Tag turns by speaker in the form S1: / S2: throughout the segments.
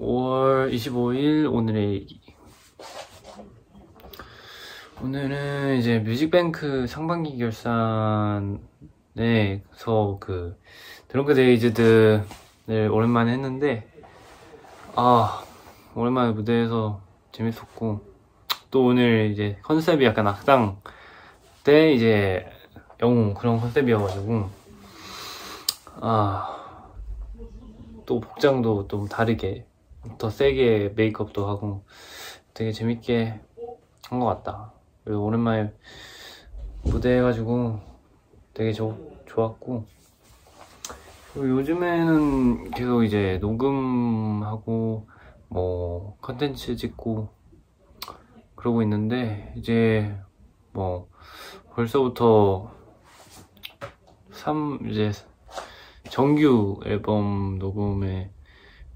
S1: 5월 25일 오늘의 얘기. 오늘은 이제 뮤직뱅크 상반기 결산에서 그 드렁크 데이즈들을 오랜만에 했는데 아 오랜만에 무대에서 재밌었고 또 오늘 이제 컨셉이 약간 악당 때 이제 영웅 그런 컨셉이어가지고 아 또 복장도 좀 다르게 더 세게 메이크업도 하고 되게 재밌게 한 것 같다. 그리고 오랜만에 무대 해가지고 되게 조, 좋았고 그리고 요즘에는 계속 이제 녹음하고 뭐 컨텐츠 찍고 그러고 있는데 이제 뭐 벌써부터 3 이제 정규 앨범 녹음에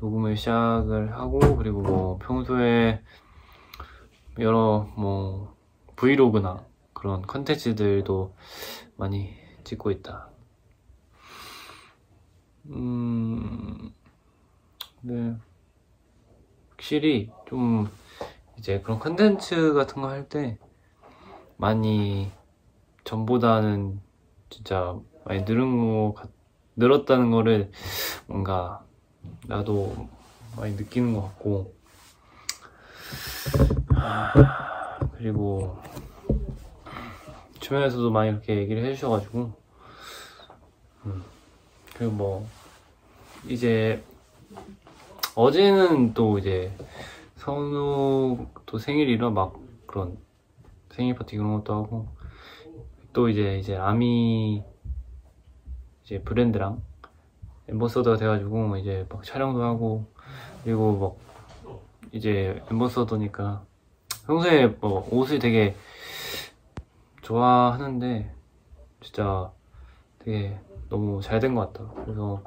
S1: 녹음을 시작을 하고 그리고 뭐 평소에 여러 뭐 브이로그나 그런 컨텐츠들도 많이 찍고 있다. 음, 네. 확실히 좀 이제 그런 컨텐츠 같은 거 할 때 많이 전보다는 진짜 많이 늘은 거 같, 늘었다는 거를 뭔가 나도 많이 느끼는 것 같고. 아, 그리고 주변에서도 많이 이렇게 얘기를 해주셔가지고. 음, 그리고 뭐 이제 어제는 또 이제 선우 또 생일이라 막 그런 생일 파티 그런 것도 하고. 또 이제 이제 아미 이제 브랜드랑 엠버서더가 돼가지고 이제 막 촬영도 하고 그리고 막 이제 엠버서더니까 평소에 뭐 옷을 되게 좋아하는데 진짜 되게 너무 잘 된 것 같다. 그래서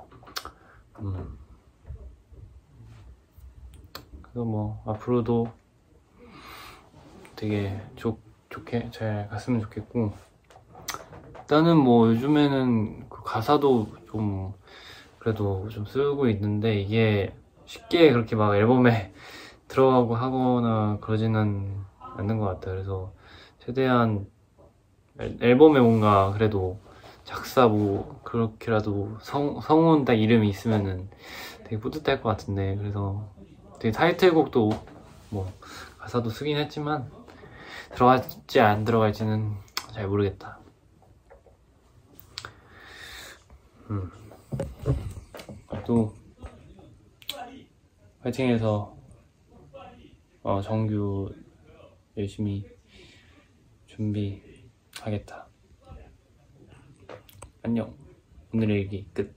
S1: 음 그래서 뭐 앞으로도 되게 좋, 좋게 잘 갔으면 좋겠고 일단은 뭐 요즘에는 그 가사도 좀 그래도 좀 쓰고 있는데 이게 쉽게 그렇게 막 앨범에 들어가고 하거나 그러지는 않는 것 같아요. 그래서 최대한 앨범에 뭔가 그래도 작사 뭐 그렇게라도 성, 성운 딱 이름이 있으면은 되게 뿌듯할 것 같은데 그래서 되게 타이틀곡도 뭐 가사도 쓰긴 했지만 들어갈지 안 들어갈지는 잘 모르겠다. 음. 또 파이팅해서 어, 정규 열심히 준비하겠다. 안녕. 오늘의 일기 끝.